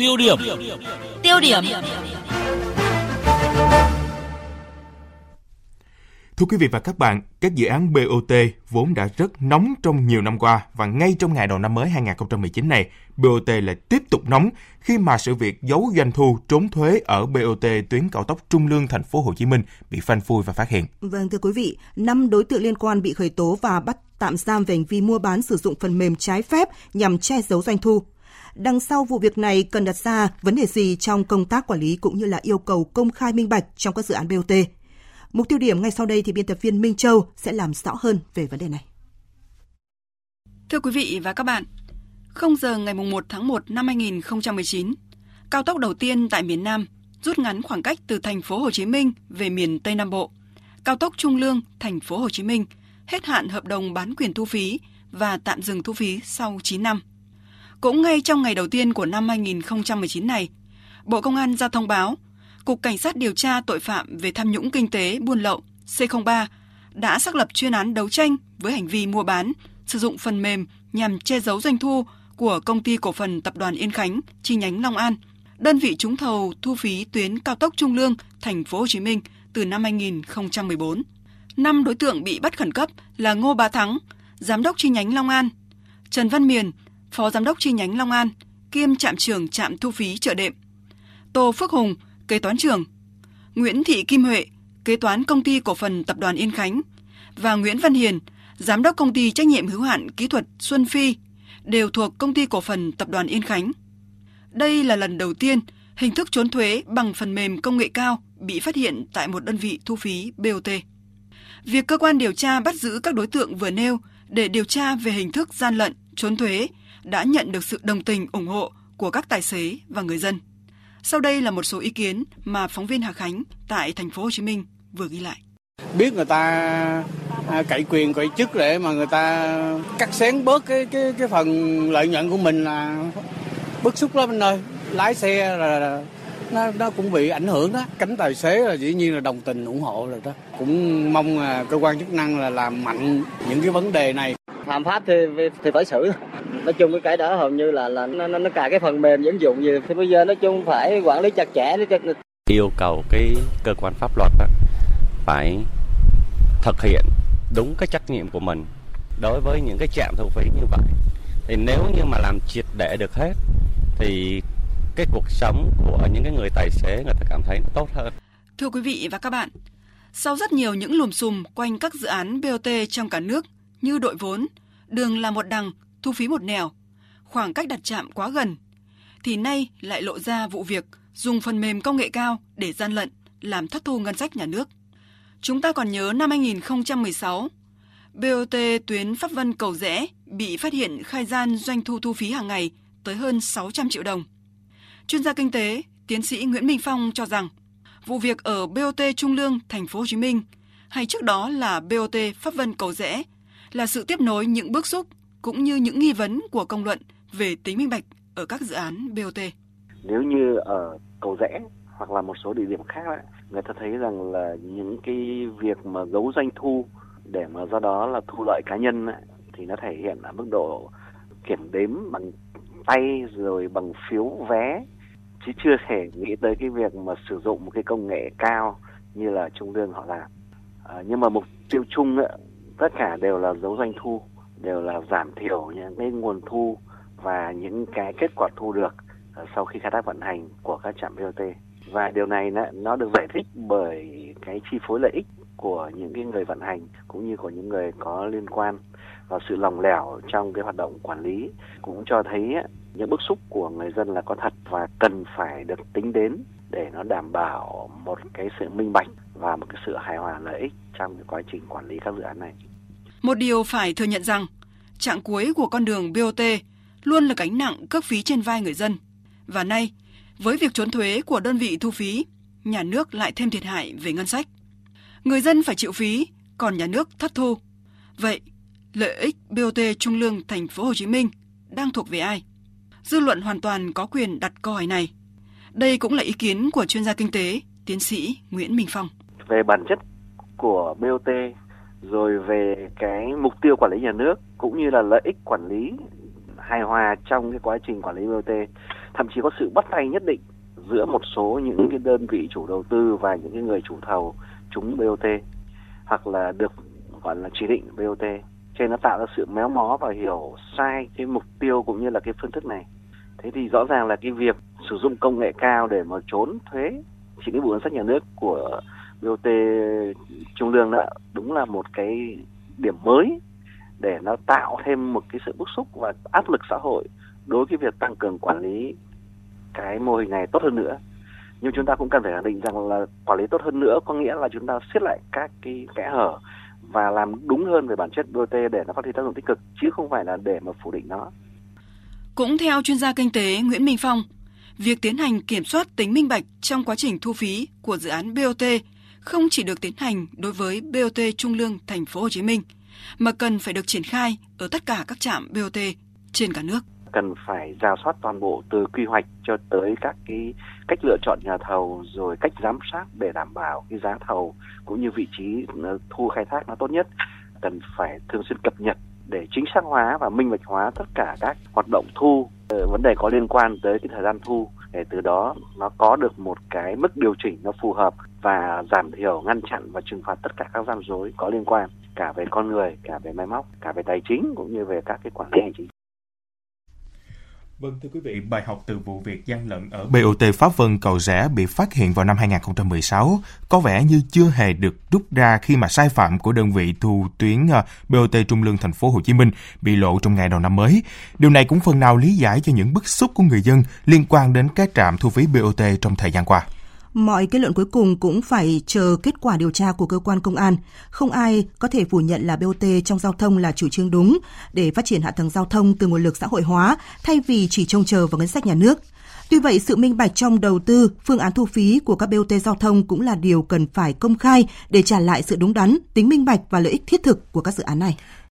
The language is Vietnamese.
Tiêu điểm. Tiêu điểm. Thưa quý vị và các bạn, các dự án BOT vốn đã rất nóng trong nhiều năm qua và ngay trong ngày đầu năm mới 2019 này, BOT lại tiếp tục nóng khi mà sự việc giấu doanh thu trốn thuế ở BOT tuyến cao tốc Trung Lương thành phố Hồ Chí Minh bị phanh phui và phát hiện. Vâng thưa quý vị, năm đối tượng liên quan bị khởi tố và bắt tạm giam về hành vi mua bán sử dụng phần mềm trái phép nhằm che giấu doanh thu. Đằng sau vụ việc này cần đặt ra vấn đề gì trong công tác quản lý cũng như là yêu cầu công khai minh bạch trong các dự án BOT. Mục tiêu điểm ngay sau đây thì biên tập viên Minh Châu sẽ làm rõ hơn về vấn đề này. Thưa quý vị và các bạn, 0 giờ ngày 1 tháng 1 năm 2019, cao tốc đầu tiên tại miền Nam rút ngắn khoảng cách từ thành phố Hồ Chí Minh về miền Tây Nam Bộ. Cao tốc Trung Lương, thành phố Hồ Chí Minh hết hạn hợp đồng bán quyền thu phí và tạm dừng thu phí sau 9 năm. Cũng ngay trong ngày đầu tiên của năm 2019 này, Bộ Công an ra thông báo Cục Cảnh sát điều tra tội phạm về tham nhũng kinh tế buôn lậu C03 đã xác lập chuyên án đấu tranh với hành vi mua bán, sử dụng phần mềm nhằm che giấu doanh thu của công ty cổ phần tập đoàn Yên Khánh chi nhánh Long An, đơn vị trúng thầu thu phí tuyến cao tốc Trung Lương, thành phố Hồ Chí Minh từ năm 2014. Năm đối tượng bị bắt khẩn cấp là Ngô Bá Thắng, giám đốc chi nhánh Long An, Trần Văn Miền, phó giám đốc chi nhánh Long An, kiêm trạm trưởng trạm thu phí chợ đệm, Tô Phước Hùng, kế toán trưởng, Nguyễn Thị Kim Huệ, kế toán công ty cổ phần tập đoàn Yên Khánh và Nguyễn Văn Hiền, giám đốc công ty trách nhiệm hữu hạn kỹ thuật Xuân Phi đều thuộc công ty cổ phần tập đoàn Yên Khánh. Đây là lần đầu tiên hình thức trốn thuế bằng phần mềm công nghệ cao bị phát hiện tại một đơn vị thu phí BOT. Việc cơ quan điều tra bắt giữ các đối tượng vừa nêu để điều tra về hình thức gian lận, trốn thuế đã nhận được sự đồng tình, ủng hộ của các tài xế và người dân. Sau đây là một số ý kiến mà phóng viên Hà Khánh tại thành phố Hồ Chí Minh vừa ghi lại. Biết người ta à, cậy quyền, cậy chức để mà người ta cắt xén bớt cái cái cái phần lợi nhuận của mình là bức xúc lắm anh ơi. Lái xe là nó nó cũng bị ảnh hưởng đó cánh tài xế là dĩ nhiên là đồng tình, ủng hộ rồi đó cũng mong là cơ quan chức năng là làm mạnh những cái vấn đề này phạm pháp thì thì phải xử. Nói chung cái cái đó hầu như là là nó nó cài cái phần mềm ứng dụng gì. Thì bây giờ nói chung phải quản lý chặt chẽ để yêu cầu cái cơ quan pháp luật đó, phải thực hiện đúng cái trách nhiệm của mình đối với những cái trạm thu phí như vậy. Thì nếu như mà làm triệt để được hết thì cái cuộc sống của những cái người tài xế người ta cảm thấy nó tốt hơn. Thưa quý vị và các bạn, sau rất nhiều những lùm xùm quanh các dự án BOT trong cả nước như đội vốn, đường là một đằng, thu phí một nẻo, khoảng cách đặt trạm quá gần, thì nay lại lộ ra vụ việc dùng phần mềm công nghệ cao để gian lận, làm thất thu ngân sách nhà nước. Chúng ta còn nhớ năm 2016, BOT tuyến Pháp Vân Cầu Rẽ bị phát hiện khai gian doanh thu thu phí hàng ngày tới hơn 600 triệu đồng. Chuyên gia kinh tế, tiến sĩ Nguyễn Minh Phong cho rằng, vụ việc ở BOT Trung Lương, thành phố Hồ Chí Minh hay trước đó là BOT Pháp Vân Cầu Rẽ là sự tiếp nối những bước xúc cũng như những nghi vấn của công luận về tính minh bạch ở các dự án BOT. Nếu như ở cầu rẽ hoặc là một số địa điểm khác ấy, người ta thấy rằng là những cái việc mà giấu doanh thu để mà do đó là thu lợi cá nhân ấy, thì nó thể hiện ở mức độ kiểm đếm bằng tay rồi bằng phiếu vé chứ chưa thể nghĩ tới cái việc mà sử dụng một cái công nghệ cao như là trung lương họ làm à, nhưng mà mục tiêu chung ấy, tất cả đều là dấu doanh thu, đều là giảm thiểu những cái nguồn thu và những cái kết quả thu được ờ, sau khi khai thác vận hành của các trạm BOT và điều này nó được giải thích bởi cái chi phối lợi ích của những cái người vận hành cũng như của những người có liên quan và sự lòng lẻo trong cái hoạt động quản lý cũng cho thấy những bức xúc của người dân là có thật và cần phải được tính đến để nó đảm bảo một cái sự minh bạch và một cái sự hài hòa lợi ích trong cái quá trình quản lý các dự án này. Một điều phải thừa nhận rằng, trạng cuối của con đường BOT luôn là gánh nặng cước phí trên vai người dân. Và nay, với việc trốn thuế của đơn vị thu phí, nhà nước lại thêm thiệt hại về ngân sách. Người dân phải chịu phí, còn nhà nước thất thu. Vậy, lợi ích BOT Trung Lương thành phố Hồ Chí Minh đang thuộc về ai? Dư luận hoàn toàn có quyền đặt câu hỏi này. Đây cũng là ý kiến của chuyên gia kinh tế, tiến sĩ Nguyễn Minh Phong. Về bản chất của BOT rồi về cái mục tiêu quản lý nhà nước, cũng như là lợi ích quản lý hài hòa trong cái quá trình quản lý BOT, thậm chí có sự bắt tay nhất định giữa một số những cái đơn vị chủ đầu tư và những cái người chủ thầu chúng BOT, hoặc là được gọi là chỉ định BOT. Cho nên nó tạo ra sự méo mó và hiểu sai cái mục tiêu cũng như là cái phương thức này. Thế thì rõ ràng là cái việc sử dụng công nghệ cao để mà trốn thuế chỉ cái bộ ngân sách nhà nước của BOT trung lương đó đúng là một cái điểm mới để nó tạo thêm một cái sự bức xúc và áp lực xã hội đối với việc tăng cường quản lý cái mô hình này tốt hơn nữa nhưng chúng ta cũng cần phải khẳng định rằng là quản lý tốt hơn nữa có nghĩa là chúng ta siết lại các cái kẽ hở và làm đúng hơn về bản chất BOT để nó phát huy tác dụng tích cực chứ không phải là để mà phủ định nó. Cũng theo chuyên gia kinh tế Nguyễn Minh Phong, việc tiến hành kiểm soát tính minh bạch trong quá trình thu phí của dự án BOT không chỉ được tiến hành đối với BOT Trung Lương, Thành phố Hồ Chí Minh, mà cần phải được triển khai ở tất cả các trạm BOT trên cả nước. Cần phải rà soát toàn bộ từ quy hoạch cho tới các cái cách lựa chọn nhà thầu, rồi cách giám sát để đảm bảo cái giá thầu, cũng như vị trí ờ, thu khai thác nó tốt nhất. Cần phải thường xuyên cập nhật để chính xác hóa và minh bạch hóa tất cả các hoạt động thu ờ, vấn đề có liên quan tới cái thời gian thu, để từ đó nó có được một cái mức điều chỉnh nó phù hợp và giảm thiểu ngăn chặn và trừng phạt tất cả các gian dối có liên quan cả về con người cả về máy móc cả về tài chính cũng như về các cái quản lý hành chính Vâng thưa quý vị, bài học từ vụ việc gian lận ở BOT Pháp Vân Cầu Rẽ bị phát hiện vào năm 2016 có vẻ như chưa hề được rút ra khi mà sai phạm của đơn vị thu tuyến ờ, BOT Trung Lương thành phố Hồ Chí Minh bị lộ trong ngày đầu năm mới. Điều này cũng phần nào lý giải cho những bức xúc của người dân liên quan đến các trạm thu phí BOT trong thời gian qua. Mọi kết luận cuối cùng cũng phải chờ kết quả điều tra của cơ quan công an. Không ai có thể phủ nhận là BOT trong giao thông là chủ trương đúng để phát triển hạ tầng giao thông từ nguồn lực xã hội hóa thay vì chỉ trông chờ vào ngân sách nhà nước. Tuy vậy, sự minh bạch trong đầu tư, phương án thu phí của các BOT giao thông cũng là điều cần phải công khai để trả lại sự đúng đắn, tính minh bạch và lợi ích thiết thực của các dự án này.